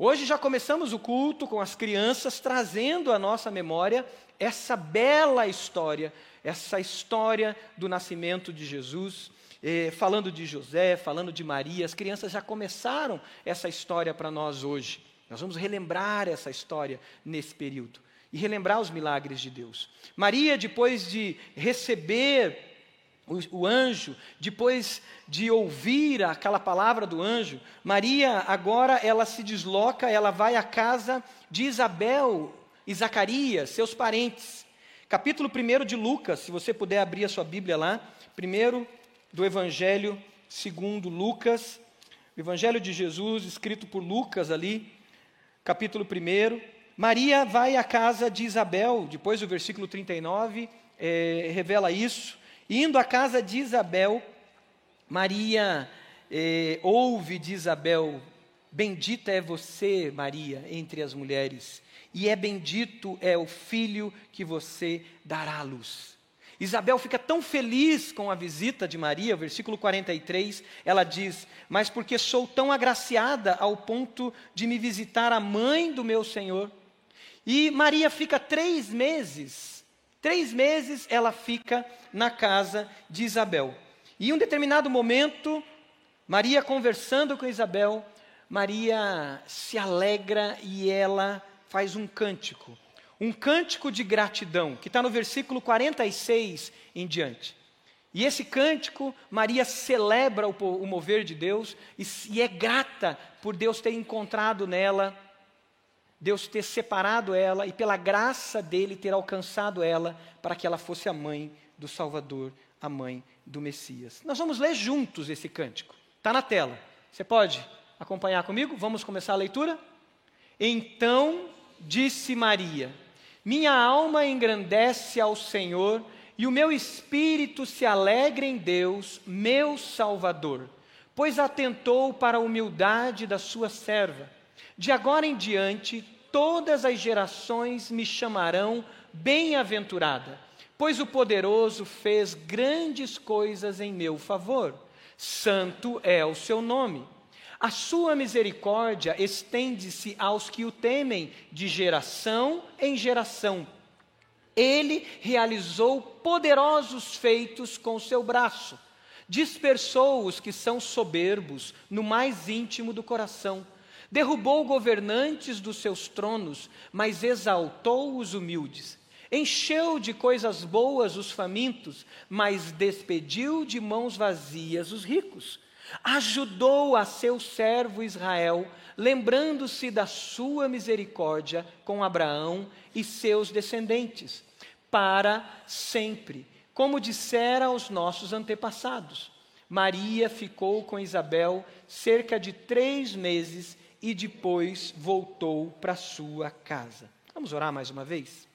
Hoje já começamos o culto com as crianças trazendo à nossa memória essa bela história, essa história do nascimento de Jesus, eh, falando de José, falando de Maria. As crianças já começaram essa história para nós hoje. Nós vamos relembrar essa história nesse período e relembrar os milagres de Deus. Maria, depois de receber o, o, anjo, depois de ouvir aquela palavra do anjo, Maria agora ela se desloca, ela vai à casa de Isabel e Zacarias, seus parentes. Capítulo 1 de Lucas, se você puder abrir a sua Bíblia lá, primeiro do Evangelho segundo Lucas, o Evangelho de Jesus, escrito por Lucas ali, capítulo 1. Maria vai à casa de Isabel, depois do versículo 39, é, revela isso. Indo à casa de Isabel, Maria é, ouve de Isabel: Bendita é você, Maria, entre as mulheres, e é bendito é o filho que você dará à luz. Isabel fica tão feliz com a visita de Maria, versículo 43, ela diz: Mas porque sou tão agraciada ao ponto de me visitar a mãe do meu Senhor. E Maria fica três meses, três meses ela fica na casa de Isabel. E em um determinado momento, Maria conversando com Isabel, Maria se alegra e ela faz um cântico um cântico de gratidão, que está no versículo 46 em diante. E esse cântico, Maria celebra o, o mover de Deus e, e é grata por Deus ter encontrado nela, Deus ter separado ela e pela graça dele ter alcançado ela para que ela fosse a mãe do Salvador, a mãe do Messias. Nós vamos ler juntos esse cântico. Está na tela. Você pode acompanhar comigo? Vamos começar a leitura? Então disse Maria: minha alma engrandece ao Senhor e o meu espírito se alegra em Deus, meu Salvador, pois atentou para a humildade da sua serva. De agora em diante, todas as gerações me chamarão bem-aventurada, pois o poderoso fez grandes coisas em meu favor. Santo é o seu nome. A sua misericórdia estende-se aos que o temem de geração em geração. Ele realizou poderosos feitos com seu braço, dispersou os que são soberbos no mais íntimo do coração, derrubou governantes dos seus tronos, mas exaltou os humildes. Encheu de coisas boas os famintos, mas despediu de mãos vazias os ricos ajudou a seu servo Israel, lembrando-se da sua misericórdia com Abraão e seus descendentes, para sempre, como dissera aos nossos antepassados. Maria ficou com Isabel cerca de três meses e depois voltou para sua casa. Vamos orar mais uma vez?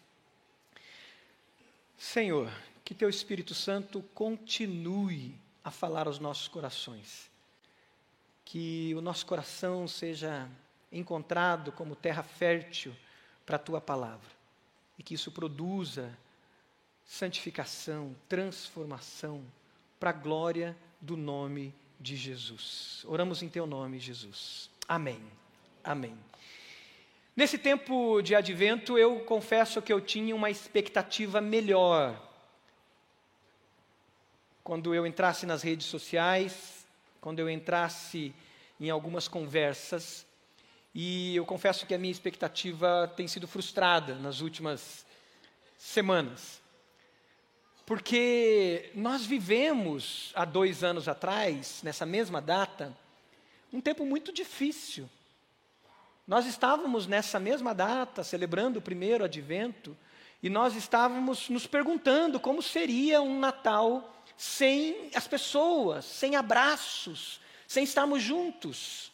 Senhor, que teu Espírito Santo continue a falar aos nossos corações. Que o nosso coração seja encontrado como terra fértil para a tua palavra. E que isso produza santificação, transformação, para a glória do nome de Jesus. Oramos em teu nome, Jesus. Amém. Amém. Nesse tempo de advento, eu confesso que eu tinha uma expectativa melhor quando eu entrasse nas redes sociais, quando eu entrasse em algumas conversas, e eu confesso que a minha expectativa tem sido frustrada nas últimas semanas. Porque nós vivemos, há dois anos atrás, nessa mesma data, um tempo muito difícil. Nós estávamos nessa mesma data, celebrando o primeiro advento, e nós estávamos nos perguntando como seria um Natal sem as pessoas, sem abraços, sem estarmos juntos.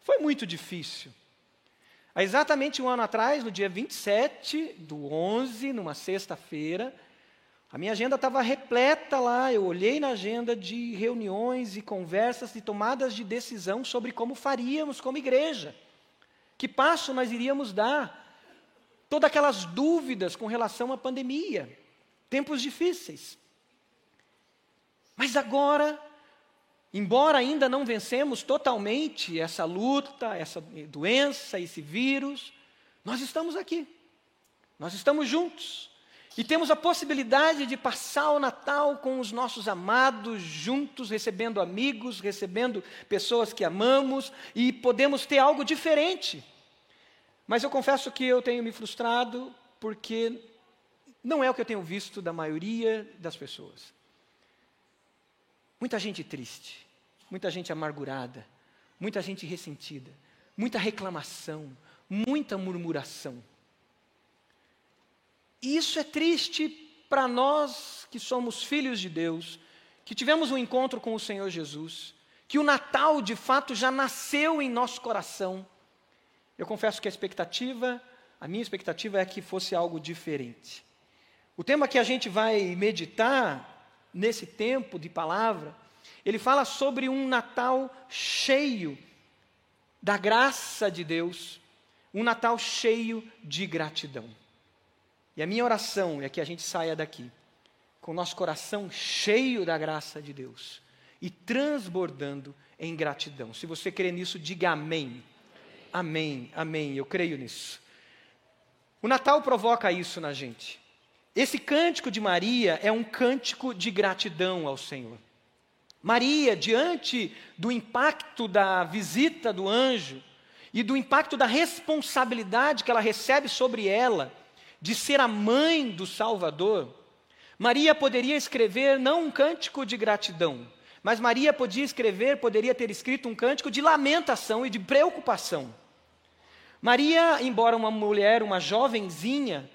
Foi muito difícil. Há exatamente um ano atrás, no dia 27 do 11, numa sexta-feira, a minha agenda estava repleta lá. Eu olhei na agenda de reuniões e conversas e tomadas de decisão sobre como faríamos como igreja. Que passo nós iríamos dar? Todas aquelas dúvidas com relação à pandemia. Tempos difíceis. Mas agora, Embora ainda não vencemos totalmente essa luta, essa doença, esse vírus, nós estamos aqui. Nós estamos juntos. E temos a possibilidade de passar o Natal com os nossos amados, juntos, recebendo amigos, recebendo pessoas que amamos, e podemos ter algo diferente. Mas eu confesso que eu tenho me frustrado porque não é o que eu tenho visto da maioria das pessoas. Muita gente triste, muita gente amargurada, muita gente ressentida, muita reclamação, muita murmuração. E isso é triste para nós que somos filhos de Deus, que tivemos um encontro com o Senhor Jesus, que o Natal de fato já nasceu em nosso coração. Eu confesso que a expectativa, a minha expectativa é que fosse algo diferente. O tema que a gente vai meditar nesse tempo de palavra, ele fala sobre um Natal cheio da graça de Deus, um Natal cheio de gratidão. E a minha oração é que a gente saia daqui com o nosso coração cheio da graça de Deus e transbordando em gratidão. Se você crê nisso, diga amém. Amém, amém. Eu creio nisso. O Natal provoca isso na gente. Esse cântico de Maria é um cântico de gratidão ao Senhor. Maria, diante do impacto da visita do anjo e do impacto da responsabilidade que ela recebe sobre ela, de ser a mãe do Salvador, Maria poderia escrever não um cântico de gratidão, mas Maria podia escrever, poderia ter escrito um cântico de lamentação e de preocupação. Maria, embora uma mulher, uma jovenzinha,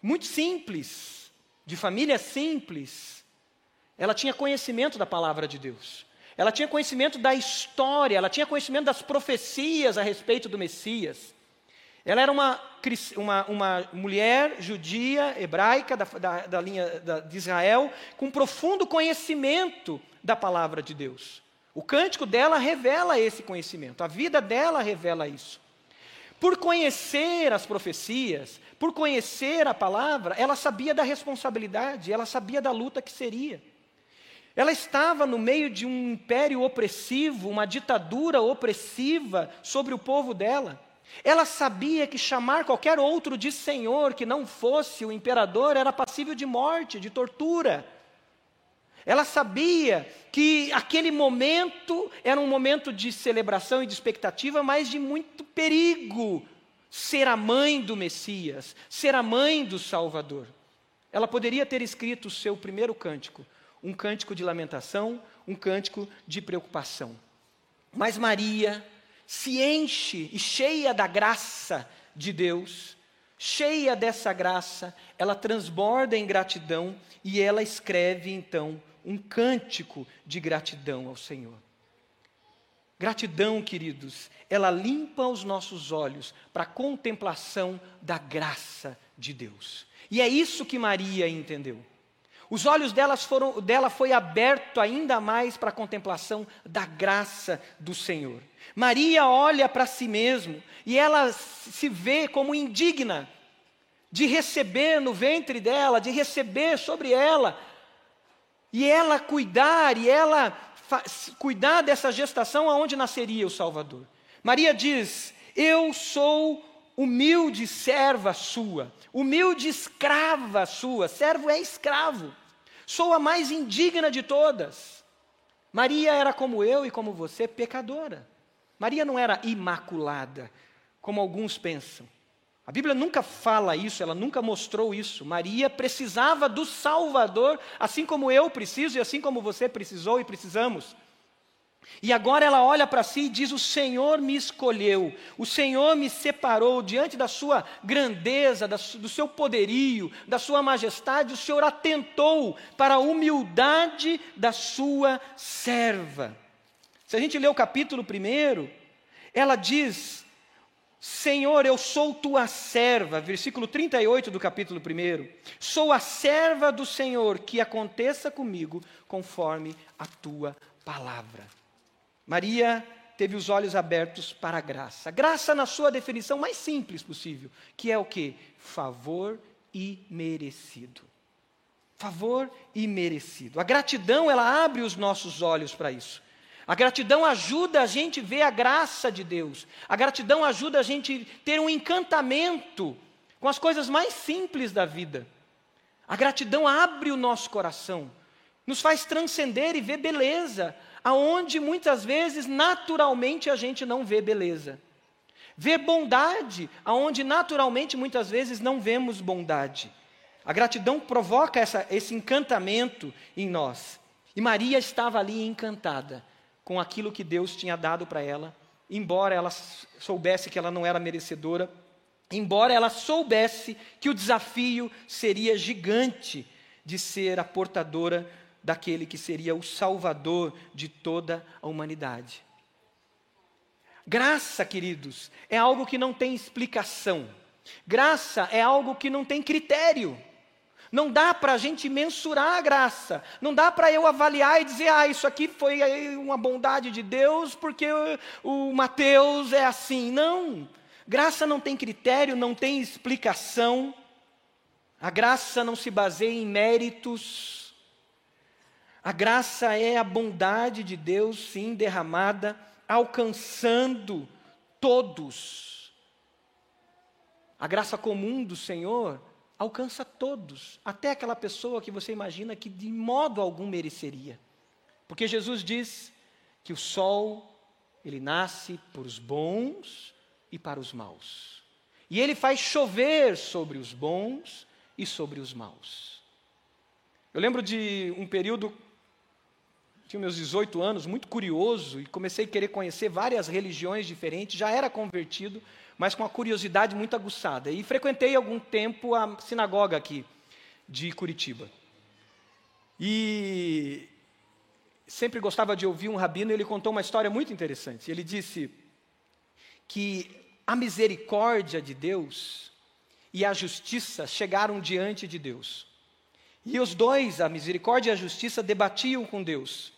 muito simples, de família simples, ela tinha conhecimento da palavra de Deus. Ela tinha conhecimento da história, ela tinha conhecimento das profecias a respeito do Messias. Ela era uma, uma, uma mulher judia, hebraica, da, da, da linha da, de Israel, com profundo conhecimento da palavra de Deus. O cântico dela revela esse conhecimento, a vida dela revela isso. Por conhecer as profecias, por conhecer a palavra, ela sabia da responsabilidade, ela sabia da luta que seria. Ela estava no meio de um império opressivo, uma ditadura opressiva sobre o povo dela. Ela sabia que chamar qualquer outro de senhor que não fosse o imperador era passível de morte, de tortura. Ela sabia que aquele momento era um momento de celebração e de expectativa, mas de muito perigo. Ser a mãe do Messias, ser a mãe do Salvador. Ela poderia ter escrito o seu primeiro cântico, um cântico de lamentação, um cântico de preocupação. Mas Maria, se enche e cheia da graça de Deus, cheia dessa graça, ela transborda em gratidão e ela escreve então um cântico de gratidão ao Senhor. Gratidão, queridos, ela limpa os nossos olhos para a contemplação da graça de Deus. E é isso que Maria entendeu. Os olhos delas foram, dela foi aberto ainda mais para a contemplação da graça do Senhor. Maria olha para si mesmo e ela se vê como indigna de receber no ventre dela, de receber sobre ela, e ela cuidar, e ela cuidar dessa gestação aonde nasceria o Salvador. Maria diz: Eu sou humilde serva sua, humilde escrava sua, servo é escravo, sou a mais indigna de todas. Maria era como eu e como você, pecadora. Maria não era imaculada, como alguns pensam. A Bíblia nunca fala isso, ela nunca mostrou isso. Maria precisava do Salvador, assim como eu preciso e assim como você precisou e precisamos. E agora ela olha para si e diz: O Senhor me escolheu, o Senhor me separou diante da sua grandeza, do seu poderio, da sua majestade. O Senhor atentou para a humildade da sua serva. Se a gente lê o capítulo primeiro, ela diz: Senhor, eu sou tua serva, versículo 38 do capítulo 1. Sou a serva do Senhor, que aconteça comigo conforme a tua palavra. Maria teve os olhos abertos para a graça. Graça na sua definição mais simples possível, que é o que? Favor imerecido. Favor imerecido. A gratidão, ela abre os nossos olhos para isso. A gratidão ajuda a gente ver a graça de Deus. A gratidão ajuda a gente ter um encantamento com as coisas mais simples da vida. A gratidão abre o nosso coração, nos faz transcender e ver beleza, aonde muitas vezes naturalmente a gente não vê beleza. Ver bondade, aonde naturalmente muitas vezes não vemos bondade. A gratidão provoca essa, esse encantamento em nós. E Maria estava ali encantada com aquilo que Deus tinha dado para ela, embora ela soubesse que ela não era merecedora, embora ela soubesse que o desafio seria gigante de ser a portadora daquele que seria o salvador de toda a humanidade. Graça, queridos, é algo que não tem explicação. Graça é algo que não tem critério. Não dá para a gente mensurar a graça. Não dá para eu avaliar e dizer, ah, isso aqui foi uma bondade de Deus porque o, Mateus é assim. Não. Graça não tem critério, não tem explicação. A graça não se baseia em méritos. A graça é a bondade de Deus, sim, derramada, alcançando todos. A graça comum do Senhor alcança todos, até aquela pessoa que você imagina que de modo algum mereceria. Porque Jesus diz que o sol, ele nasce para os bons e para os maus. E ele faz chover sobre os bons e sobre os maus. Eu lembro de um período, tinha meus 18 anos, muito curioso, e comecei a querer conhecer várias religiões diferentes, já era convertido, mas com a curiosidade muito aguçada. E frequentei algum tempo a sinagoga aqui de Curitiba. E sempre gostava de ouvir um rabino, e ele contou uma história muito interessante. Ele disse que a misericórdia de Deus e a justiça chegaram diante de Deus. E os dois, a misericórdia e a justiça, debatiam com Deus.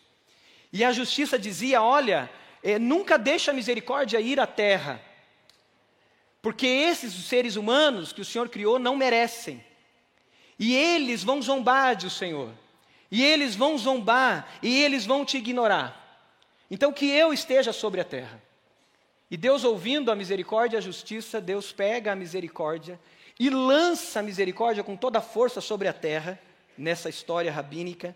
E a justiça dizia: Olha, eh, nunca deixa a misericórdia ir à terra, porque esses seres humanos que o Senhor criou não merecem. E eles vão zombar de o Senhor. E eles vão zombar, e eles vão te ignorar. Então que eu esteja sobre a terra. E Deus, ouvindo a misericórdia e a justiça, Deus pega a misericórdia e lança a misericórdia com toda a força sobre a terra, nessa história rabínica,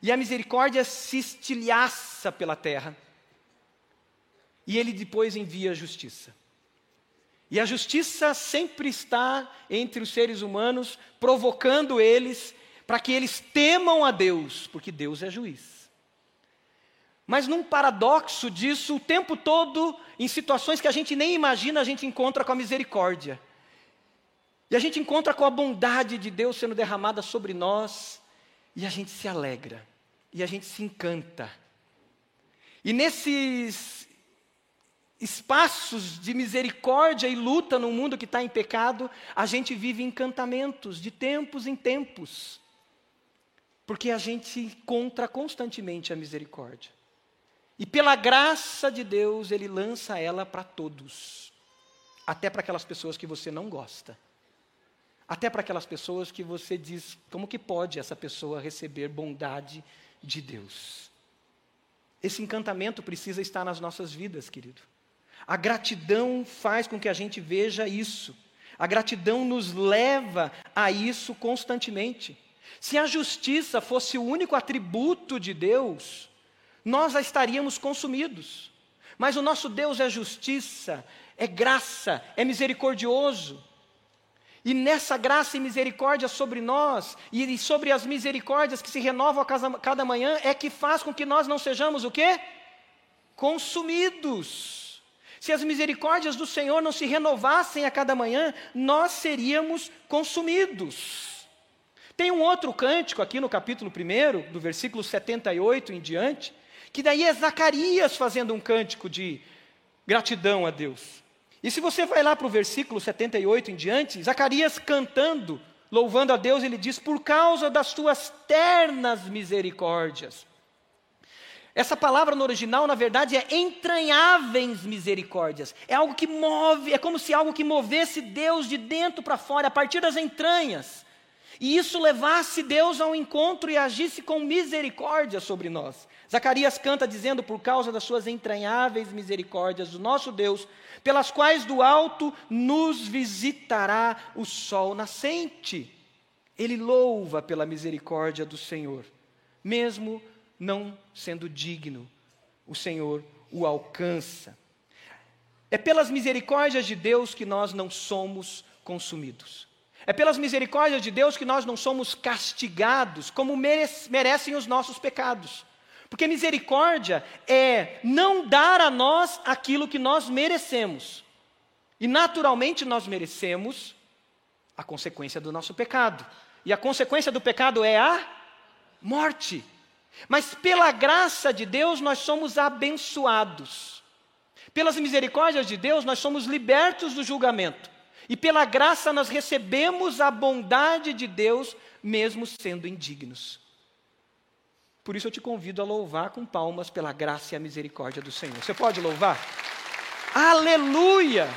e a misericórdia se estilhaça pela terra, e ele depois envia a justiça. E a justiça sempre está entre os seres humanos, provocando eles para que eles temam a Deus, porque Deus é juiz. Mas num paradoxo disso, o tempo todo, em situações que a gente nem imagina, a gente encontra com a misericórdia. E a gente encontra com a bondade de Deus sendo derramada sobre nós, e a gente se alegra, e a gente se encanta. E nesses espaços de misericórdia e luta no mundo que está em pecado, a gente vive encantamentos de tempos em tempos, porque a gente encontra constantemente a misericórdia. E pela graça de Deus, Ele lança ela para todos, até para aquelas pessoas que você não gosta, até para aquelas pessoas que você diz: como que pode essa pessoa receber bondade de Deus? Esse encantamento precisa estar nas nossas vidas, querido. A gratidão faz com que a gente veja isso. A gratidão nos leva a isso constantemente. Se a justiça fosse o único atributo de Deus, nós já estaríamos consumidos. Mas o nosso Deus é justiça, é graça, é misericordioso. E nessa graça e misericórdia sobre nós, e sobre as misericórdias que se renovam a cada manhã, é que faz com que nós não sejamos o quê? Consumidos. Se as misericórdias do Senhor não se renovassem a cada manhã, nós seríamos consumidos. Tem um outro cântico aqui no capítulo 1, do versículo 78 em diante, que daí é Zacarias fazendo um cântico de gratidão a Deus. E se você vai lá para o versículo 78 em diante, Zacarias cantando, louvando a Deus, ele diz: Por causa das tuas ternas misericórdias essa palavra no original, na verdade, é entranháveis misericórdias. É algo que move, é como se algo que movesse Deus de dentro para fora, a partir das entranhas. e isso levasse Deus ao encontro e agisse com misericórdia sobre nós. Zacarias canta dizendo: Por causa das suas entranháveis misericórdias do nosso Deus, pelas quais do alto nos visitará o sol nascente. Ele louva pela misericórdia do Senhor, mesmo não sendo digno, o Senhor o alcança. É pelas misericórdias de Deus que nós não somos consumidos. É pelas misericórdias de Deus que nós não somos castigados como merecem os nossos pecados. Porque misericórdia é não dar a nós aquilo que nós merecemos. E naturalmente nós merecemos a consequência do nosso pecado. E a consequência do pecado é a morte. Mas pela graça de Deus nós somos abençoados. Pelas misericórdias de Deus nós somos libertos do julgamento. E pela graça nós recebemos a bondade de Deus, mesmo sendo indignos. Por isso eu te convido a louvar com palmas pela graça e a misericórdia do Senhor. Você pode louvar? Aleluia!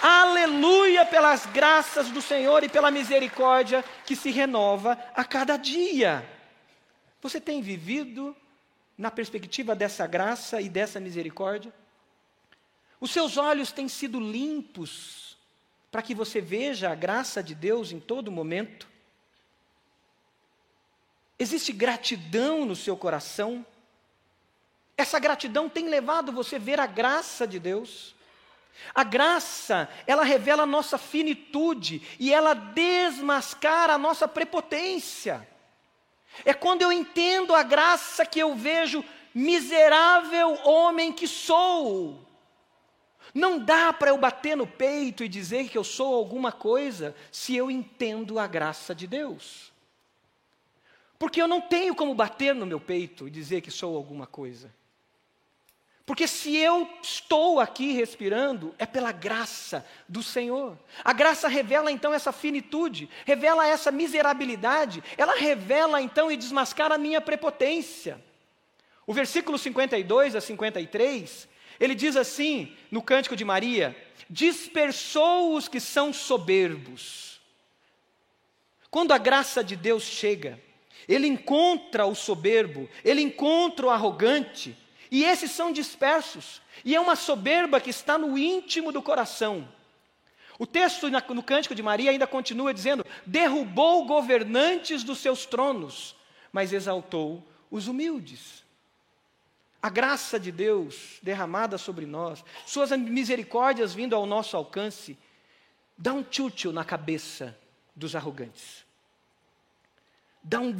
Aleluia pelas graças do Senhor e pela misericórdia que se renova a cada dia. Você tem vivido na perspectiva dessa graça e dessa misericórdia? Os seus olhos têm sido limpos para que você veja a graça de Deus em todo momento? Existe gratidão no seu coração? Essa gratidão tem levado você a ver a graça de Deus? A graça, ela revela a nossa finitude e ela desmascara a nossa prepotência. É quando eu entendo a graça que eu vejo miserável homem que sou. Não dá para eu bater no peito e dizer que eu sou alguma coisa se eu entendo a graça de Deus. Porque eu não tenho como bater no meu peito e dizer que sou alguma coisa. Porque se eu estou aqui respirando, é pela graça do Senhor. A graça revela então essa finitude, revela essa miserabilidade, ela revela então e desmascara a minha prepotência. O versículo 52 a 53, ele diz assim, no cântico de Maria: dispersou os que são soberbos. Quando a graça de Deus chega, ele encontra o soberbo, ele encontra o arrogante, e esses são dispersos. E é uma soberba que está no íntimo do coração. O texto no Cântico de Maria ainda continua dizendo: derrubou governantes dos seus tronos, mas exaltou os humildes. A graça de Deus derramada sobre nós, suas misericórdias vindo ao nosso alcance, dá um tchutchu na cabeça dos arrogantes dá um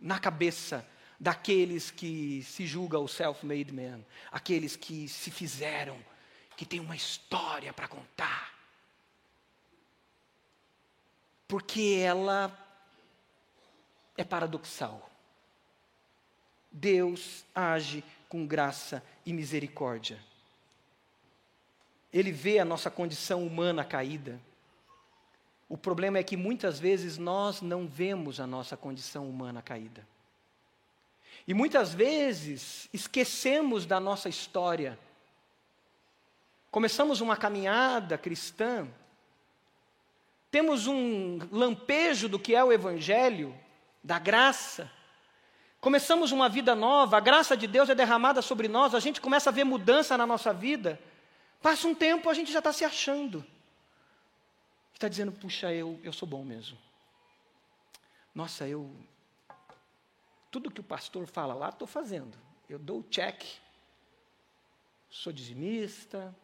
na cabeça daqueles que se julgam o self-made man, aqueles que se fizeram, que tem uma história para contar. Porque ela é paradoxal. Deus age com graça e misericórdia. Ele vê a nossa condição humana caída. O problema é que muitas vezes nós não vemos a nossa condição humana caída. E muitas vezes esquecemos da nossa história. Começamos uma caminhada cristã, temos um lampejo do que é o Evangelho, da graça, começamos uma vida nova, a graça de Deus é derramada sobre nós, a gente começa a ver mudança na nossa vida, passa um tempo, a gente já está se achando está dizendo, puxa, eu, eu sou bom mesmo. Nossa, eu. Tudo que o pastor fala lá, estou fazendo. Eu dou o check. Sou dizimista,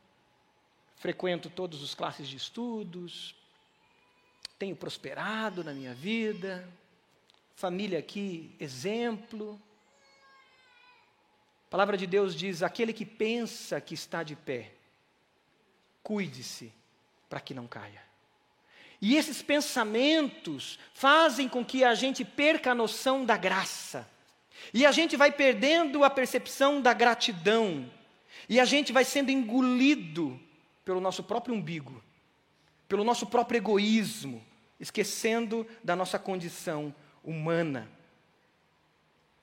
frequento todas as classes de estudos, tenho prosperado na minha vida, família aqui, exemplo. A palavra de Deus diz: aquele que pensa que está de pé, cuide-se para que não caia. E esses pensamentos fazem com que a gente perca a noção da graça. E a gente vai perdendo a percepção da gratidão. E a gente vai sendo engolido pelo nosso próprio umbigo, pelo nosso próprio egoísmo, esquecendo da nossa condição humana.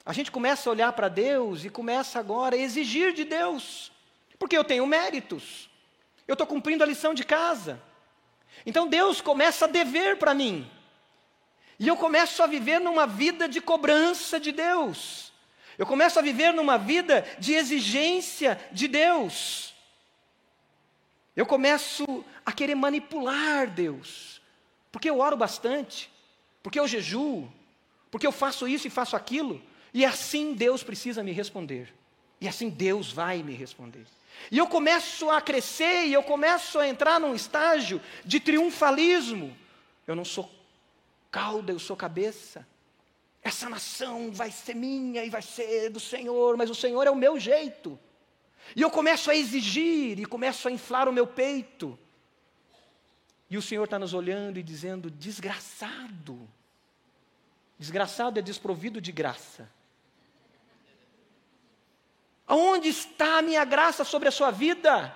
A gente começa a olhar para Deus e começa agora a exigir de Deus, porque eu tenho méritos, eu estou cumprindo a lição de casa. Então Deus começa a dever para mim. E eu começo a viver numa vida de cobrança de Deus. Eu começo a viver numa vida de exigência de Deus. Eu começo a querer manipular Deus. Porque eu oro bastante, porque eu jejuo, porque eu faço isso e faço aquilo, e assim Deus precisa me responder. E assim Deus vai me responder. E eu começo a crescer e eu começo a entrar num estágio de triunfalismo. Eu não sou cauda, eu sou cabeça. Essa nação vai ser minha e vai ser do Senhor, mas o Senhor é o meu jeito. E eu começo a exigir e começo a inflar o meu peito. E o Senhor está nos olhando e dizendo: desgraçado. Desgraçado é desprovido de graça. Aonde está a minha graça sobre a sua vida?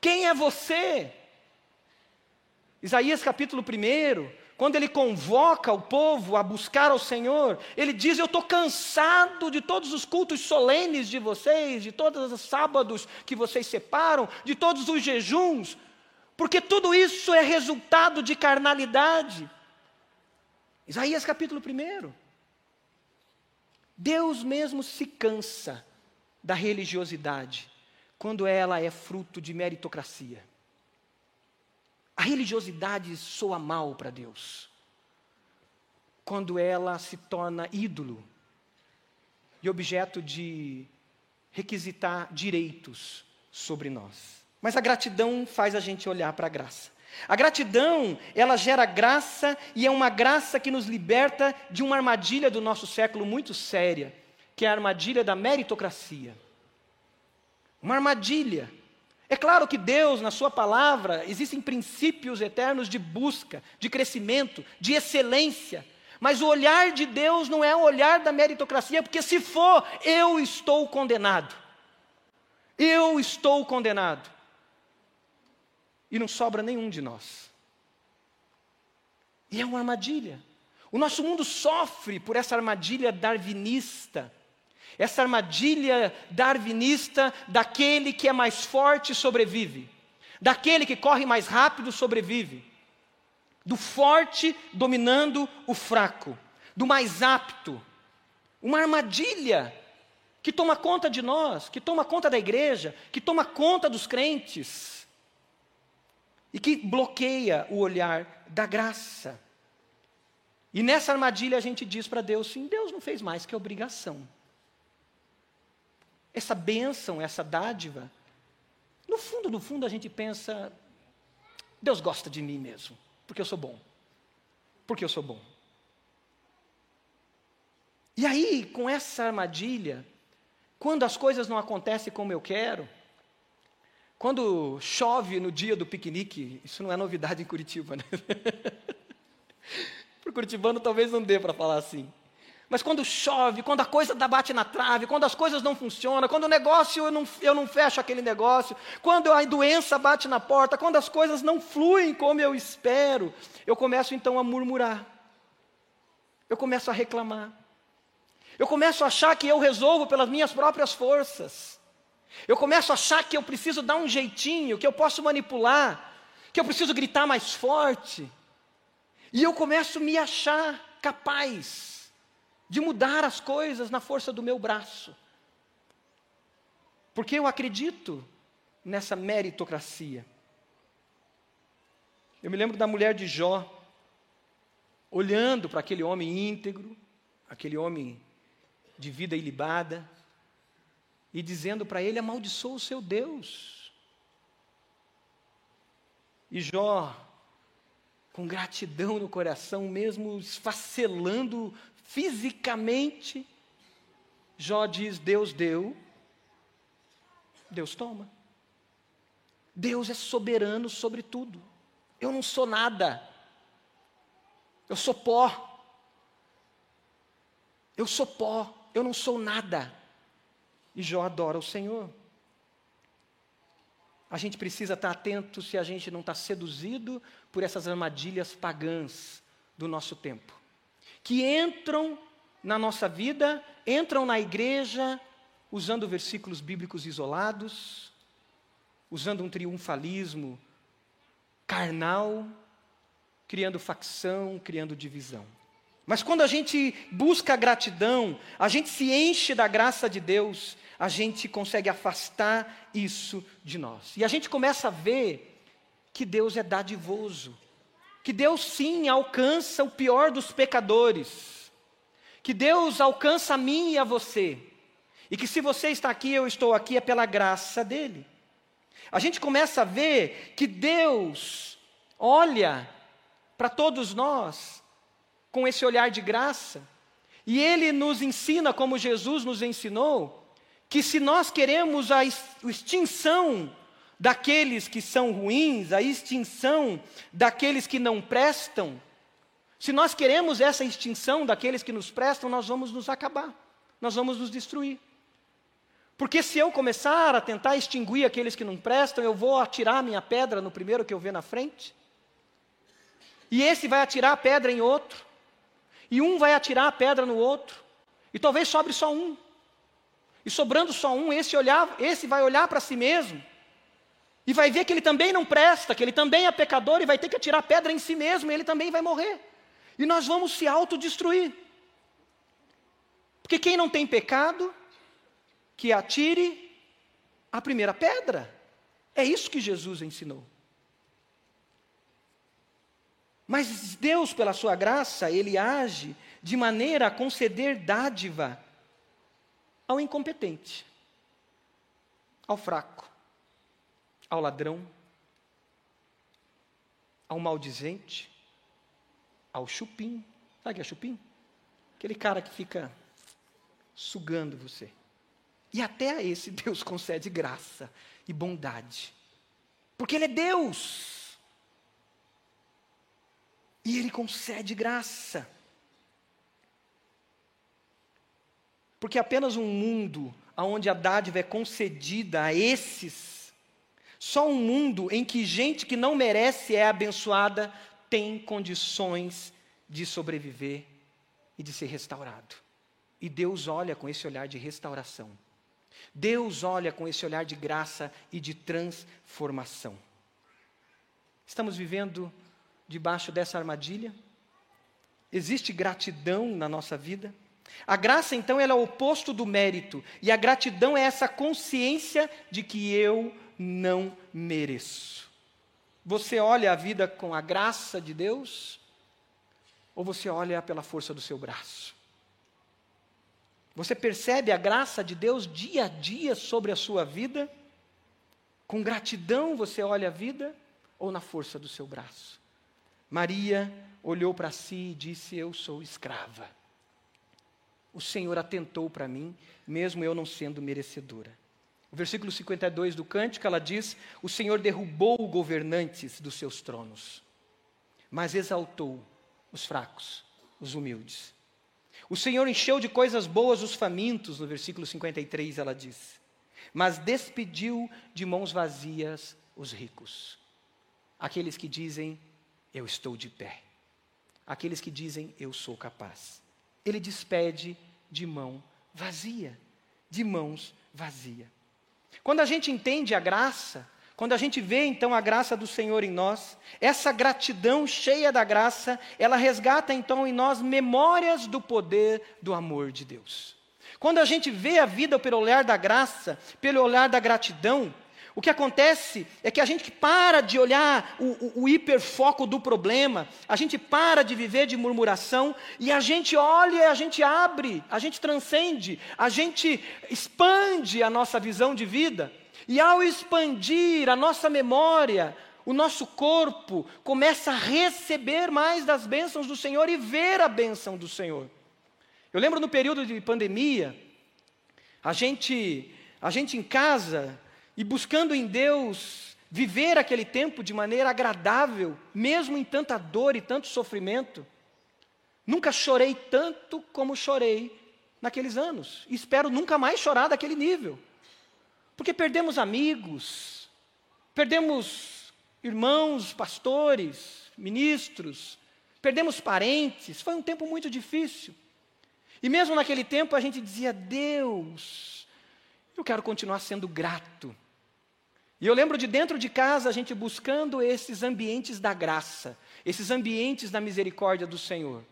Quem é você? Isaías capítulo 1, quando ele convoca o povo a buscar ao Senhor, ele diz: Eu estou cansado de todos os cultos solenes de vocês, de todos os sábados que vocês separam, de todos os jejuns, porque tudo isso é resultado de carnalidade. Isaías capítulo 1. Deus mesmo se cansa da religiosidade quando ela é fruto de meritocracia. A religiosidade soa mal para Deus quando ela se torna ídolo e objeto de requisitar direitos sobre nós. Mas a gratidão faz a gente olhar para a graça. A gratidão, ela gera graça e é uma graça que nos liberta de uma armadilha do nosso século muito séria, que é a armadilha da meritocracia. Uma armadilha. É claro que Deus, na Sua palavra, existem princípios eternos de busca, de crescimento, de excelência. Mas o olhar de Deus não é o olhar da meritocracia, porque se for, eu estou condenado. Eu estou condenado. E não sobra nenhum de nós. E é uma armadilha. O nosso mundo sofre por essa armadilha darwinista essa armadilha darwinista daquele que é mais forte sobrevive, daquele que corre mais rápido sobrevive, do forte dominando o fraco, do mais apto. Uma armadilha que toma conta de nós, que toma conta da igreja, que toma conta dos crentes e que bloqueia o olhar da graça. E nessa armadilha a gente diz para Deus: sim, Deus não fez mais que obrigação essa bênção, essa dádiva, no fundo, no fundo a gente pensa, Deus gosta de mim mesmo, porque eu sou bom. Porque eu sou bom. E aí, com essa armadilha, quando as coisas não acontecem como eu quero, quando chove no dia do piquenique, isso não é novidade em Curitiba, né? Para o curitibano talvez não dê para falar assim. Mas quando chove, quando a coisa bate na trave, quando as coisas não funcionam, quando o negócio eu não, eu não fecho aquele negócio, quando a doença bate na porta, quando as coisas não fluem como eu espero, eu começo então a murmurar. Eu começo a reclamar. Eu começo a achar que eu resolvo pelas minhas próprias forças. Eu começo a achar que eu preciso dar um jeitinho, que eu posso manipular, que eu preciso gritar mais forte. E eu começo a me achar capaz de mudar as coisas na força do meu braço. Porque eu acredito nessa meritocracia. Eu me lembro da mulher de Jó, olhando para aquele homem íntegro, aquele homem de vida ilibada, e dizendo para ele: amaldiçoa o seu Deus. E Jó, com gratidão no coração, mesmo esfacelando fisicamente, Jó diz: Deus deu, Deus toma. Deus é soberano sobre tudo. Eu não sou nada. Eu sou pó. Eu sou pó. Eu não sou nada. E Jó adora o Senhor. A gente precisa estar atento se a gente não está seduzido por essas armadilhas pagãs do nosso tempo que entram na nossa vida, entram na igreja usando versículos bíblicos isolados, usando um triunfalismo carnal, criando facção, criando divisão. Mas quando a gente busca a gratidão, a gente se enche da graça de Deus, a gente consegue afastar isso de nós. E a gente começa a ver que Deus é dadivoso, que Deus sim alcança o pior dos pecadores, que Deus alcança a mim e a você, e que se você está aqui, eu estou aqui, é pela graça dEle. A gente começa a ver que Deus olha para todos nós com esse olhar de graça. E ele nos ensina, como Jesus nos ensinou, que se nós queremos a extinção daqueles que são ruins, a extinção daqueles que não prestam, se nós queremos essa extinção daqueles que nos prestam, nós vamos nos acabar, nós vamos nos destruir. Porque se eu começar a tentar extinguir aqueles que não prestam, eu vou atirar minha pedra no primeiro que eu ver na frente, e esse vai atirar a pedra em outro, e um vai atirar a pedra no outro, e talvez sobre só um. E sobrando só um, esse, olhar, esse vai olhar para si mesmo e vai ver que ele também não presta, que ele também é pecador e vai ter que atirar pedra em si mesmo e ele também vai morrer. E nós vamos se autodestruir. Porque quem não tem pecado, que atire a primeira pedra. É isso que Jesus ensinou. Mas Deus, pela sua graça, ele age de maneira a conceder dádiva ao incompetente, ao fraco, ao ladrão, ao maldizente, ao chupim. Sabe o que é chupim? Aquele cara que fica sugando você. E até a esse Deus concede graça e bondade. Porque Ele é Deus. E Ele concede graça. Porque apenas um mundo onde a dádiva é concedida a esses, só um mundo em que gente que não merece é abençoada tem condições de sobreviver e de ser restaurado. E Deus olha com esse olhar de restauração. Deus olha com esse olhar de graça e de transformação. Estamos vivendo debaixo dessa armadilha? Existe gratidão na nossa vida? A graça, então, ela é o oposto do mérito, e a gratidão é essa consciência de que eu não mereço. Você olha a vida com a graça de Deus, ou você olha pela força do seu braço? Você percebe a graça de Deus dia a dia sobre a sua vida? Com gratidão você olha a vida, ou na força do seu braço? Maria olhou para si e disse: Eu sou escrava. O Senhor atentou para mim, mesmo eu não sendo merecedora. O versículo 52 do cântico, ela diz: O Senhor derrubou governantes dos seus tronos, mas exaltou os fracos, os humildes. O Senhor encheu de coisas boas os famintos, no versículo 53 ela diz, mas despediu de mãos vazias os ricos. Aqueles que dizem: eu estou de pé. Aqueles que dizem, eu sou capaz. Ele despede de mão vazia, de mãos vazia. Quando a gente entende a graça, quando a gente vê então a graça do Senhor em nós, essa gratidão cheia da graça, ela resgata então em nós memórias do poder do amor de Deus. Quando a gente vê a vida pelo olhar da graça, pelo olhar da gratidão, o que acontece é que a gente para de olhar o, o, o, hiperfoco do problema, a gente para de viver de murmuração e a gente olha, a gente abre, a gente transcende, a gente expande a nossa visão de vida. E ao expandir a nossa memória, o nosso corpo começa a receber mais das bênçãos do Senhor e ver a bênção do Senhor. Eu lembro no período de pandemia, a gente, a gente em casa, e buscando em Deus viver aquele tempo de maneira agradável, mesmo em tanta dor e tanto sofrimento. Nunca chorei tanto como chorei naqueles anos. E espero nunca mais chorar daquele nível. Porque perdemos amigos, perdemos irmãos, pastores, ministros, perdemos parentes. Foi um tempo muito difícil. E mesmo naquele tempo a gente dizia: Deus, eu quero continuar sendo grato e eu lembro de dentro de casa a gente buscando esses ambientes da graça, esses ambientes da misericórdia do Senhor.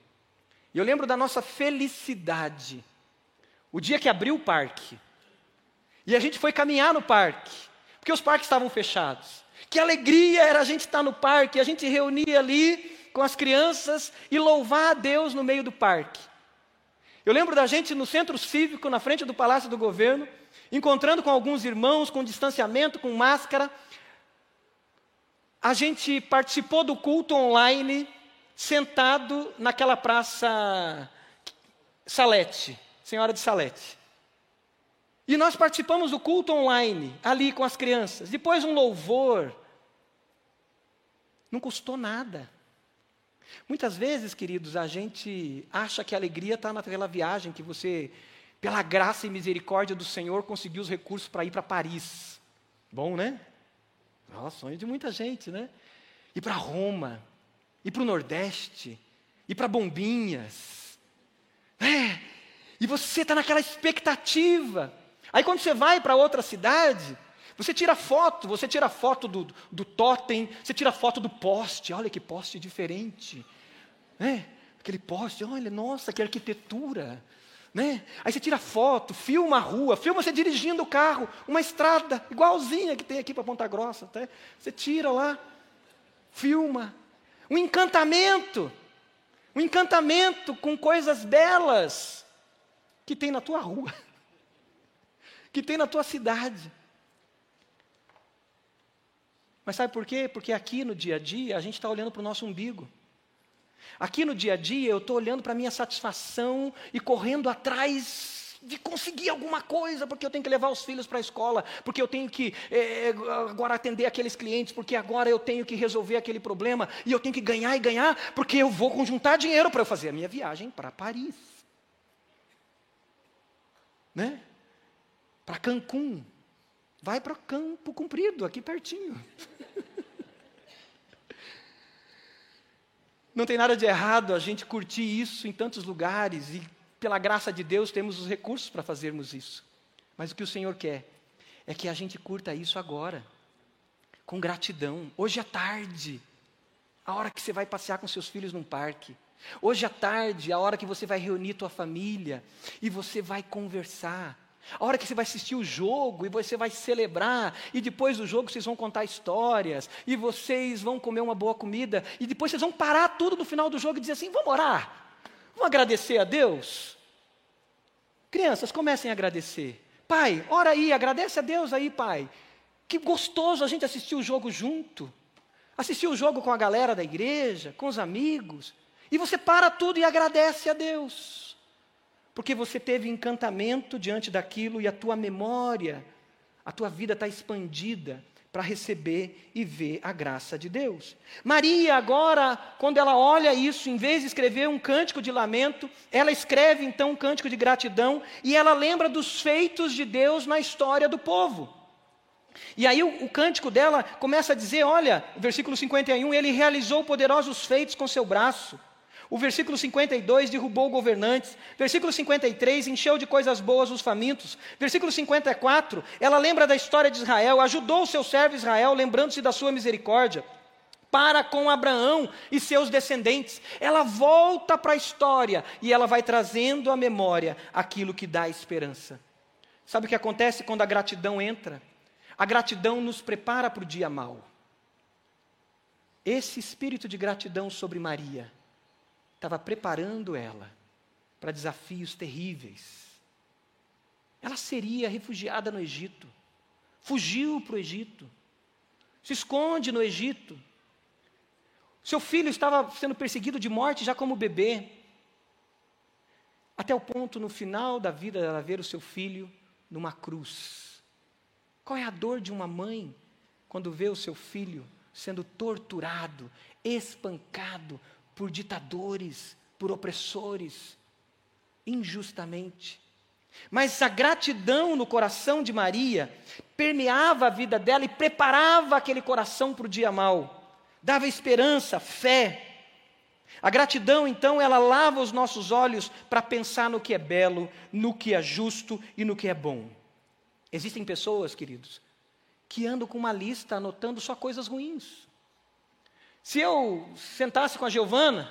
E eu lembro da nossa felicidade. O dia que abriu o parque. E a gente foi caminhar no parque, porque os parques estavam fechados. Que alegria era a gente estar no parque, a gente reunia ali com as crianças e louvar a Deus no meio do parque. Eu lembro da gente no centro cívico, na frente do Palácio do Governo, encontrando com alguns irmãos, com distanciamento, com máscara. A gente participou do culto online, sentado naquela praça Salete, Senhora de Salete. E nós participamos do culto online, ali com as crianças. Depois um louvor. Não custou nada. Muitas vezes, queridos, a gente acha que a alegria está naquela viagem que você, pela graça e misericórdia do Senhor, conseguiu os recursos para ir para Paris. Bom, né? Sonho de muita gente, né? Ir para Roma, ir para o Nordeste, ir para Bombinhas. É, e você está naquela expectativa. Aí quando você vai para outra cidade, você tira foto, você tira foto do, do totem, você tira foto do poste, olha que poste diferente. Né? Aquele poste, olha, nossa, que arquitetura. Né? Aí você tira foto, filma a rua, filma você dirigindo o carro, uma estrada igualzinha que tem aqui para Ponta Grossa. Tá? Você tira lá, filma. Um encantamento, um encantamento com coisas belas que tem na tua rua, que tem na tua cidade. Mas sabe por quê? Porque aqui no dia a dia a gente está olhando para o nosso umbigo. Aqui no dia a dia eu estou olhando para a minha satisfação e correndo atrás de conseguir alguma coisa, porque eu tenho que levar os filhos para a escola, porque eu tenho que é, agora atender aqueles clientes, porque agora eu tenho que resolver aquele problema, e eu tenho que ganhar e ganhar, porque eu vou conjuntar dinheiro para eu fazer a minha viagem para Paris. Né? Para Cancún. Vai para o campo comprido, aqui pertinho. Não tem nada de errado a gente curtir isso em tantos lugares e, pela graça de Deus, temos os recursos para fazermos isso. Mas o que o Senhor quer é que a gente curta isso agora, com gratidão, hoje à tarde, a hora que você vai passear com seus filhos num parque. Hoje à tarde, a hora que você vai reunir tua família e você vai conversar. A hora que você vai assistir o jogo e você vai celebrar, e depois do jogo vocês vão contar histórias, e vocês vão comer uma boa comida, e depois vocês vão parar tudo no final do jogo e dizer assim: vamos orar, vamos agradecer a Deus. Crianças, comecem a agradecer. Pai, ora aí, agradece a Deus aí, pai. Que gostoso a gente assistir o jogo junto, assistir o jogo com a galera da igreja, com os amigos, e você para tudo e agradece a Deus porque você teve encantamento diante daquilo e a tua memória, a tua vida está expandida para receber e ver a graça de Deus. Maria, agora, quando ela olha isso, em vez de escrever um cântico de lamento, ela escreve então um cântico de gratidão e ela lembra dos feitos de Deus na história do povo. E aí o, o, cântico dela começa a dizer: olha, versículo 51, ele realizou poderosos feitos com seu braço. O versículo 52 derrubou governantes. Versículo 53 encheu de coisas boas os famintos. Versículo 54, ela lembra da história de Israel, ajudou o seu servo Israel, lembrando-se da sua misericórdia para com Abraão e seus descendentes. Ela volta para a história e ela vai trazendo à memória aquilo que dá esperança. Sabe o que acontece quando a gratidão entra? A gratidão nos prepara para o dia mau. Esse espírito de gratidão sobre Maria estava preparando ela para desafios terríveis. Ela seria refugiada no Egito, fugiu para o Egito, se esconde no Egito. Seu filho estava sendo perseguido de morte já como bebê, até o ponto no final da vida dela ver o seu filho numa cruz. Qual é a dor de uma mãe quando vê o seu filho sendo torturado, espancado, por ditadores, por opressores, injustamente. Mas a gratidão no coração de Maria permeava a vida dela e preparava aquele coração para o dia mau, dava esperança, fé. A gratidão, então, ela lava os nossos olhos para pensar no que é belo, no que é justo e no que é bom. Existem pessoas, queridos, que andam com uma lista anotando só coisas ruins. Se eu sentasse com a Giovana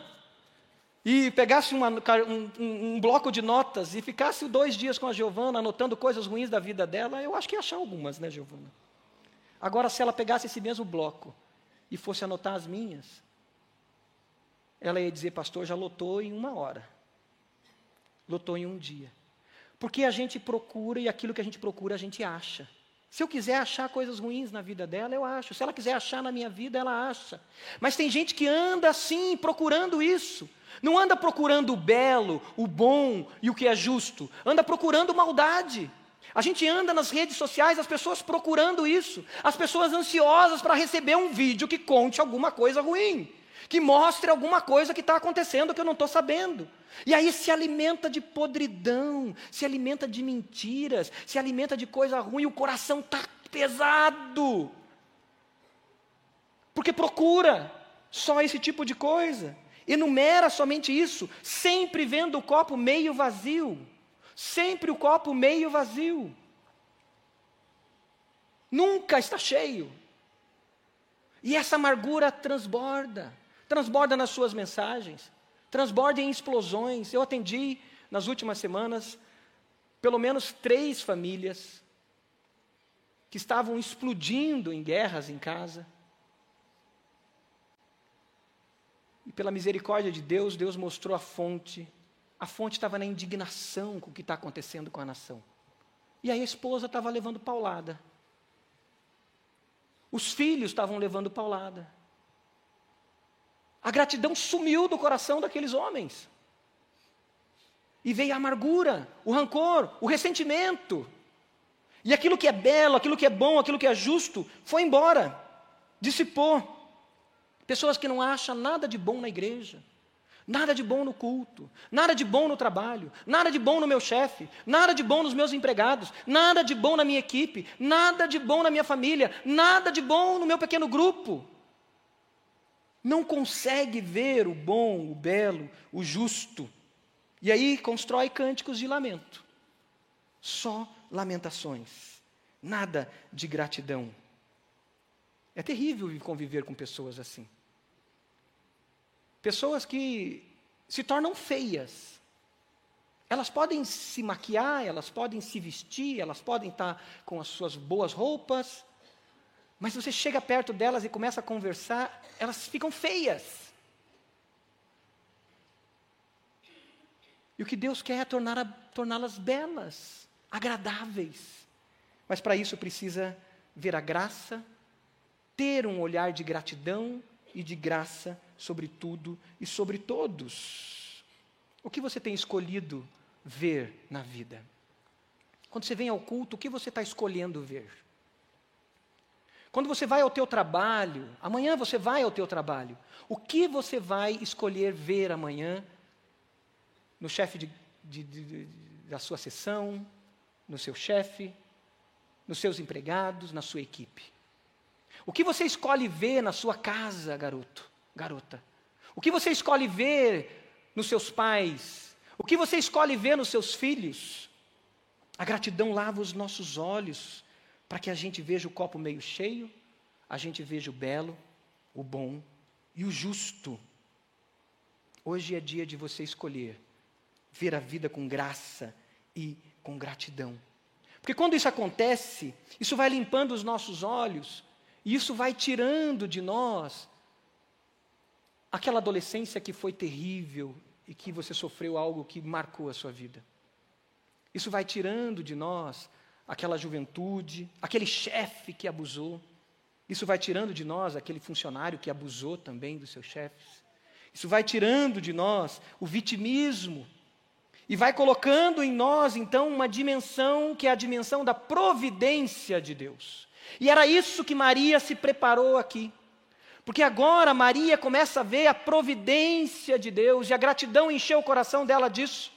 e pegasse uma, um, um, bloco de notas e ficasse dois dias com a Giovana anotando coisas ruins da vida dela, eu acho que ia achar algumas, né, Giovana? Agora, se ela pegasse esse mesmo bloco e fosse anotar as minhas, ela ia dizer, pastor, já lotou em uma hora, lotou em um dia. Porque a gente procura e aquilo que a gente procura a gente acha. Se eu quiser achar coisas ruins na vida dela, eu acho. Se ela quiser achar na minha vida, ela acha. Mas tem gente que anda assim, procurando isso. Não anda procurando o belo, o bom e o que é justo. Anda procurando maldade. A gente anda nas redes sociais, as pessoas procurando isso. As pessoas ansiosas para receber um vídeo que conte alguma coisa ruim. Que mostre alguma coisa que está acontecendo que eu não estou sabendo. E aí se alimenta de podridão, se alimenta de mentiras, se alimenta de coisa ruim, o coração está pesado. Porque procura só esse tipo de coisa. Enumera somente isso, sempre vendo o copo meio vazio. Sempre o copo meio vazio. Nunca está cheio. E essa amargura transborda, transborda nas suas mensagens, transborda em explosões. Eu atendi nas últimas semanas pelo menos três famílias que estavam explodindo em guerras em casa. E pela misericórdia de Deus, Deus mostrou a fonte. A fonte estava na indignação com o que está acontecendo com a nação. E aí a esposa estava levando paulada. Os filhos estavam levando paulada. A gratidão sumiu do coração daqueles homens. E veio a amargura, o rancor, o ressentimento. E aquilo que é belo, aquilo que é bom, aquilo que é justo, foi embora, dissipou. Pessoas que não acham nada de bom na igreja, nada de bom no culto, nada de bom no trabalho, nada de bom no meu chefe, nada de bom nos meus empregados, nada de bom na minha equipe, nada de bom na minha família, nada de bom no meu pequeno grupo não consegue ver o bom, o belo, o justo. E aí constrói cânticos de lamento. Só lamentações. Nada de gratidão. É terrível conviver com pessoas assim. Pessoas que se tornam feias. Elas podem se maquiar, elas podem se vestir, elas podem estar com as suas boas roupas, mas você chega perto delas e começa a conversar, elas ficam feias. E o que Deus quer é torná-las belas, agradáveis. Mas para isso precisa ver a graça, ter um olhar de gratidão e de graça sobre tudo e sobre todos. O que você tem escolhido ver na vida? Quando você vem ao culto, o que você está escolhendo ver? Quando você vai ao teu trabalho, amanhã você vai ao teu trabalho, o que você vai escolher ver amanhã no chefe de, de, de, da sua sessão, no seu chefe, nos seus empregados, na sua equipe? O que você escolhe ver na sua casa, garoto, garota? O que você escolhe ver nos seus pais? O que você escolhe ver nos seus filhos? A gratidão lava os nossos olhos para que a gente veja o copo meio cheio, a gente veja o belo, o bom e o justo. Hoje é dia de você escolher ver a vida com graça e com gratidão. Porque quando isso acontece, isso vai limpando os nossos olhos, e isso vai tirando de nós aquela adolescência que foi terrível e que você sofreu algo que marcou a sua vida. Isso vai tirando de nós aquela juventude, aquele chefe que abusou. Isso vai tirando de nós aquele funcionário que abusou também dos seus chefes. Isso vai tirando de nós o vitimismo e vai colocando em nós então uma dimensão que é a dimensão da providência de Deus. E era isso que Maria se preparou aqui. Porque agora Maria começa a ver a providência de Deus e a gratidão encheu o coração dela disso.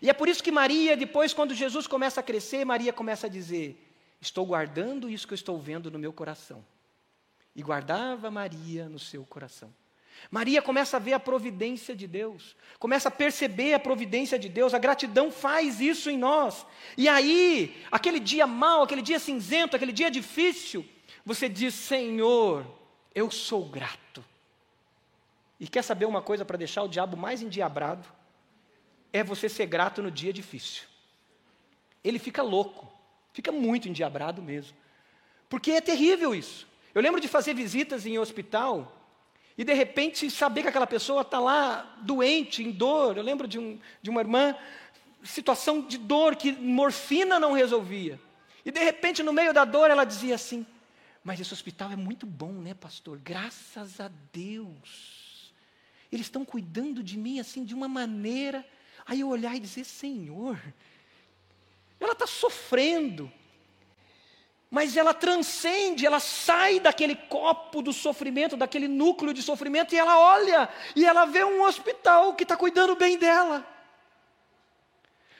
E é por isso que Maria, depois, quando Jesus começa a crescer, Maria começa a dizer: Estou guardando isso que eu estou vendo no meu coração. E guardava Maria no seu coração. Maria começa a ver a providência de Deus, começa a perceber a providência de Deus, a gratidão faz isso em nós. E aí, aquele dia mau, aquele dia cinzento, aquele dia difícil, você diz: Senhor, eu sou grato. E quer saber uma coisa para deixar o diabo mais endiabrado? É você ser grato no dia difícil. Ele fica louco, fica muito endiabrado mesmo. Porque é terrível isso. Eu lembro de fazer visitas em hospital e de repente saber que aquela pessoa está lá doente, em dor. Eu lembro de, um, de uma irmã, situação de dor que morfina não resolvia. E de repente, no meio da dor, ela dizia assim: Mas esse hospital é muito bom, né, pastor? Graças a Deus. Eles estão cuidando de mim assim de uma maneira. Aí eu olhar e dizer: Senhor, ela está sofrendo, mas ela transcende, ela sai daquele copo do sofrimento, daquele núcleo de sofrimento, e ela olha e ela vê um hospital que está cuidando bem dela.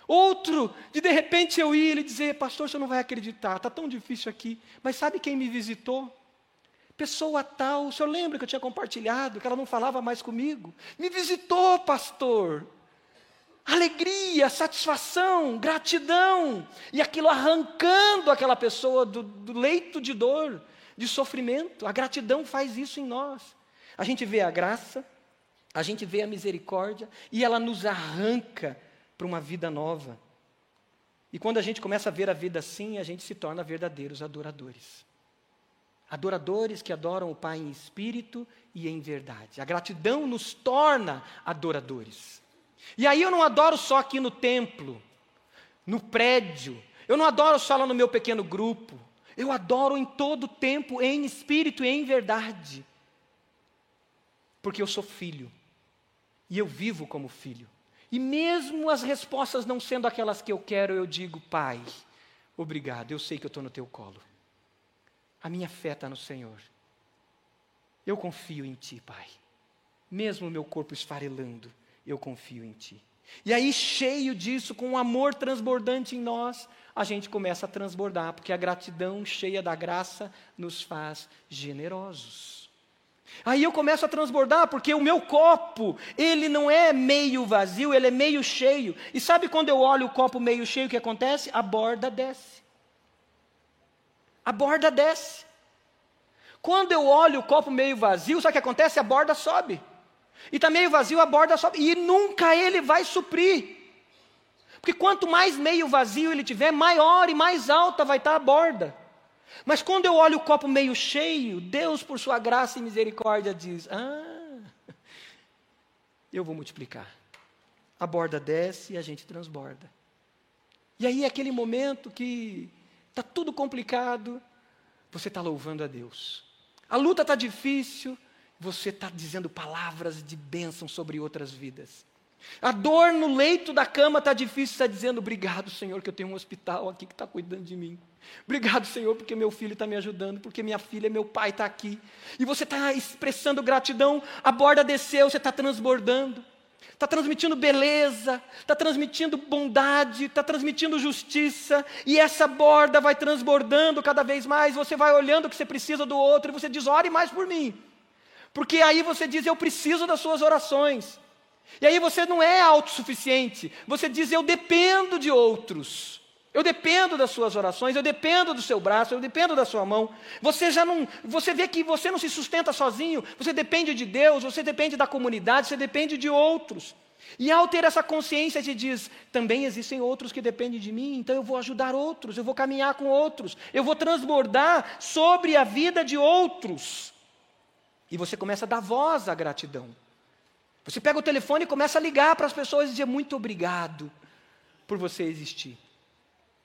Outro, de de repente eu ir e dizer, pastor, você não vai acreditar, está tão difícil aqui, mas sabe quem me visitou? Pessoa tal, o senhor lembra que eu tinha compartilhado, que ela não falava mais comigo? Me visitou, pastor alegria, satisfação, gratidão, e aquilo arrancando aquela pessoa do, do, leito de dor, de sofrimento. A gratidão faz isso em nós. A gente vê a graça, a gente vê a misericórdia, e ela nos arranca para uma vida nova. E quando a gente começa a ver a vida assim, a gente se torna verdadeiros adoradores. Adoradores que adoram o Pai em espírito e em verdade. A gratidão nos torna adoradores. E aí eu não adoro só aqui no templo, no prédio, eu não adoro só lá no meu pequeno grupo, eu adoro em todo tempo, em espírito e em verdade. Porque eu sou filho, e eu vivo como filho. E mesmo as respostas não sendo aquelas que eu quero, eu digo, Pai, obrigado, eu sei que eu estou no teu colo. A minha fé está no Senhor. Eu confio em Ti, Pai. Mesmo o meu corpo esfarelando, eu confio em Ti. E aí, cheio disso, com um amor transbordante em nós, a gente começa a transbordar, porque a gratidão cheia da graça nos faz generosos. Aí eu começo a transbordar, porque o meu copo, ele não é meio vazio, ele é meio cheio. E sabe quando eu olho o copo meio cheio, o que acontece? A borda desce. A borda desce. Quando eu olho o copo meio vazio, sabe o que acontece? A borda sobe. E está meio vazio, a borda sobe. E nunca ele vai suprir. Porque quanto mais meio vazio ele tiver, maior e mais alta vai estar tá a borda. Mas quando eu olho o copo meio cheio, Deus, por sua graça e misericórdia, diz: Ah, eu vou multiplicar. A borda desce e a gente transborda. E aí, aquele momento que está tudo complicado, você está louvando a Deus. A luta está difícil, você está dizendo palavras de bênção sobre outras vidas. A dor no leito da cama está difícil, está dizendo: Obrigado, Senhor, que eu tenho um hospital aqui que está cuidando de mim. Obrigado, Senhor, porque meu filho está me ajudando, porque minha filha, meu pai está aqui. E você está expressando gratidão, a borda desceu, você está transbordando, está transmitindo beleza, está transmitindo bondade, está transmitindo justiça, e essa borda vai transbordando cada vez mais. Você vai olhando o que você precisa do outro, e você diz: Ore mais por mim. Porque aí você diz: Eu preciso das suas orações. E aí você não é autossuficiente. Você diz: Eu dependo de outros. Eu dependo das suas orações, eu dependo do seu braço, eu dependo da sua mão. Você já não, você vê que você não se sustenta sozinho, você depende de Deus, você depende da comunidade, você depende de outros. E ao ter essa consciência, te diz: também existem outros que dependem de mim, então eu vou ajudar outros, eu vou caminhar com outros, eu vou transbordar sobre a vida de outros. E você começa a dar voz à gratidão. Você pega o telefone e começa a ligar para as pessoas e dizer muito obrigado por você existir.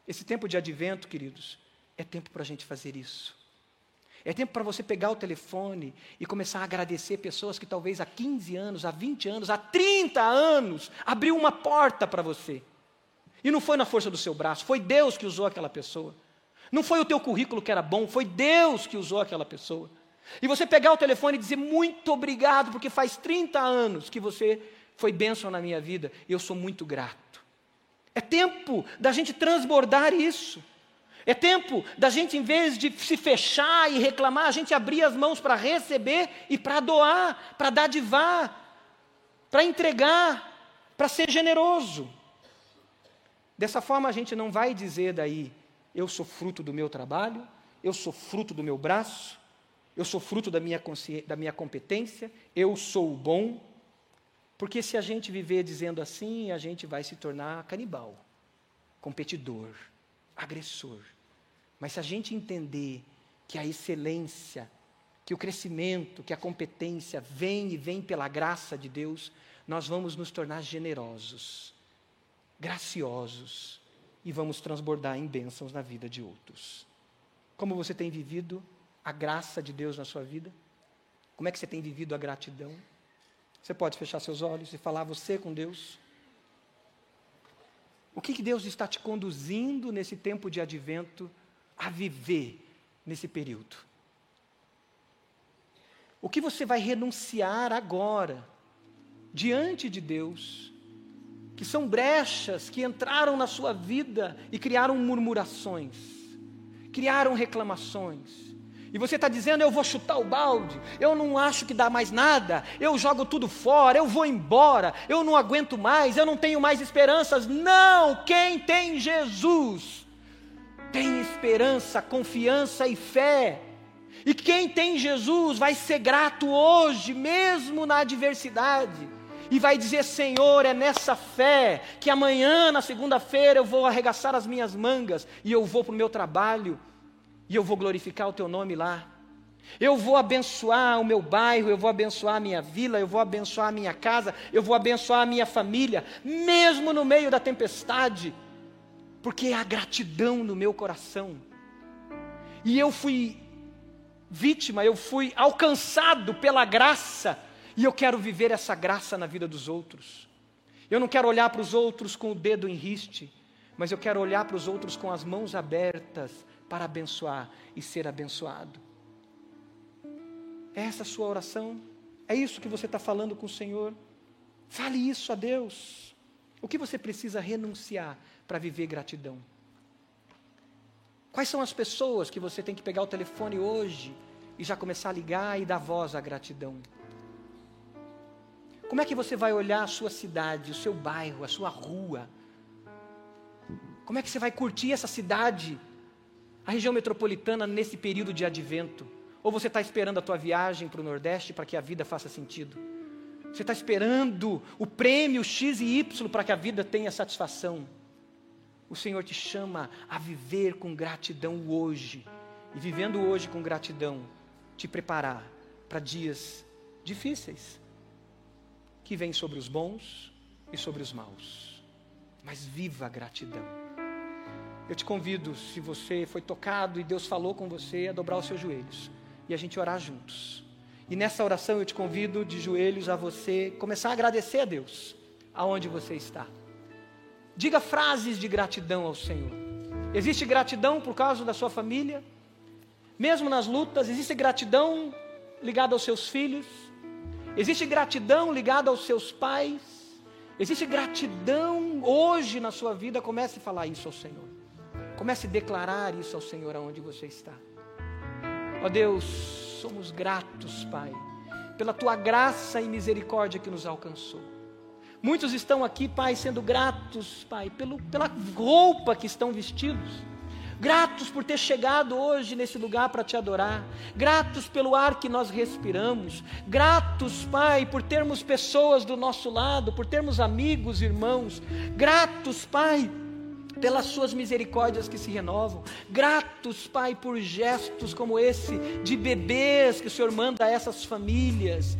Esse tempo de advento, queridos, é tempo para a gente fazer isso. É tempo para você pegar o telefone e começar a agradecer pessoas que talvez há 15 anos, há 20 anos, há 30 anos abriu uma porta para você. E não foi na força do seu braço, foi Deus que usou aquela pessoa. Não foi o teu currículo que era bom, foi Deus que usou aquela pessoa. E você pegar o telefone e dizer muito obrigado, porque faz 30 anos que você foi bênção na minha vida, e eu sou muito grato. É tempo da gente transbordar isso. É tempo da gente, em vez de se fechar e reclamar, a gente abrir as mãos para receber e para doar, para dadivar, para entregar, para ser generoso. Dessa forma a gente não vai dizer daí, eu sou fruto do meu trabalho, eu sou fruto do meu braço, eu sou fruto da minha, da minha competência, eu sou bom. Porque se a gente viver dizendo assim, a gente vai se tornar canibal, competidor, agressor. Mas se a gente entender que a excelência, que o crescimento, que a competência vem e vem pela graça de Deus, nós vamos nos tornar generosos, graciosos e vamos transbordar em bênçãos na vida de outros. Como você tem vivido a graça de Deus na sua vida? Como é que você tem vivido a gratidão? Você pode fechar seus olhos e falar você com Deus? O que, que Deus está te conduzindo nesse tempo de advento a viver nesse período? O que você vai renunciar agora, diante de Deus, que são brechas que entraram na sua vida e criaram murmurações, criaram reclamações, e você está dizendo, eu vou chutar o balde, eu não acho que dá mais nada, eu jogo tudo fora, eu vou embora, eu não aguento mais, eu não tenho mais esperanças. Não! Quem tem Jesus tem esperança, confiança e fé. E quem tem Jesus vai ser grato hoje, mesmo na adversidade e vai dizer: Senhor, é nessa fé que amanhã, na segunda-feira, eu vou arregaçar as minhas mangas e eu vou para o meu trabalho e eu vou glorificar o teu nome lá. Eu vou abençoar o meu bairro, eu vou abençoar a minha vila, eu vou abençoar a minha casa, eu vou abençoar a minha família, mesmo no meio da tempestade, porque a gratidão no meu coração. E eu fui vítima, eu fui alcançado pela graça, e eu quero viver essa graça na vida dos outros. Eu não quero olhar para os outros com o dedo em riste, mas eu quero olhar para os outros com as mãos abertas, para abençoar e ser abençoado. É essa a sua oração? É isso que você está falando com o Senhor? Fale isso a Deus. O que você precisa renunciar para viver gratidão? Quais são as pessoas que você tem que pegar o telefone hoje e já começar a ligar e dar voz à gratidão? Como é que você vai olhar a sua cidade, o seu bairro, a sua rua? Como é que você vai curtir essa cidade a região metropolitana nesse período de advento? Ou você está esperando a tua viagem para o Nordeste para que a vida faça sentido? Você está esperando o prêmio X e Y para que a vida tenha satisfação? O Senhor te chama a viver com gratidão hoje. E vivendo hoje com gratidão, te preparar para dias difíceis que vêm sobre os bons e sobre os maus. Mas viva a gratidão. Eu te convido, se você foi tocado e Deus falou com você, a dobrar os seus joelhos e a gente orar juntos. E nessa oração eu te convido de joelhos a você começar a agradecer a Deus aonde você está. Diga frases de gratidão ao Senhor. Existe gratidão por causa da sua família? Mesmo nas lutas, existe gratidão ligada aos seus filhos? Existe gratidão ligada aos seus pais? Existe gratidão hoje na sua vida? Comece a falar isso ao Senhor. Comece a declarar isso ao Senhor aonde você está. Ó Deus, somos gratos, Pai, pela tua graça e misericórdia que nos alcançou. Muitos estão aqui, Pai, sendo gratos, Pai, pelo, pela roupa que estão vestidos. Gratos por ter chegado hoje nesse lugar para te adorar. Gratos pelo ar que nós respiramos. Gratos, Pai, por termos pessoas do nosso lado, por termos amigos, irmãos. Gratos, Pai, pelas suas misericórdias que se renovam. Gratos, Pai, por gestos como esse de bebês que o Senhor manda a essas famílias.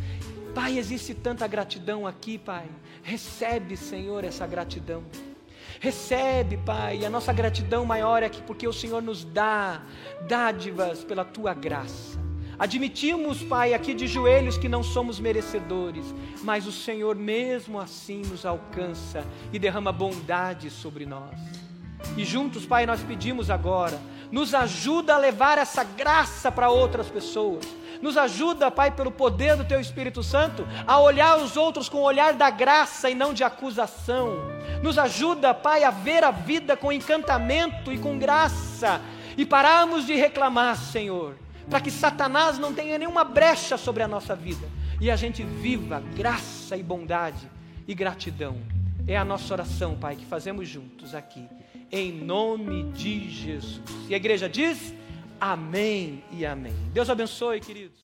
Pai, existe tanta gratidão aqui, Pai. Recebe, Senhor, essa gratidão. Recebe, Pai, a nossa gratidão maior é que porque o Senhor nos dá dádivas pela tua graça. Admitimos, Pai, aqui de joelhos que não somos merecedores, mas o Senhor mesmo assim nos alcança e derrama bondade sobre nós. E juntos, Pai, nós pedimos agora, nos ajuda a levar essa graça para outras pessoas. Nos ajuda, Pai, pelo poder do Teu Espírito Santo, a olhar os outros com o olhar da graça e não de acusação. Nos ajuda, Pai, a ver a vida com encantamento e com graça. E pararmos de reclamar, Senhor, para que Satanás não tenha nenhuma brecha sobre a nossa vida. E a gente viva graça e bondade e gratidão. É a nossa oração, Pai, que fazemos juntos aqui em nome de Jesus. E a igreja diz: Amém e amém. Deus abençoe, queridos.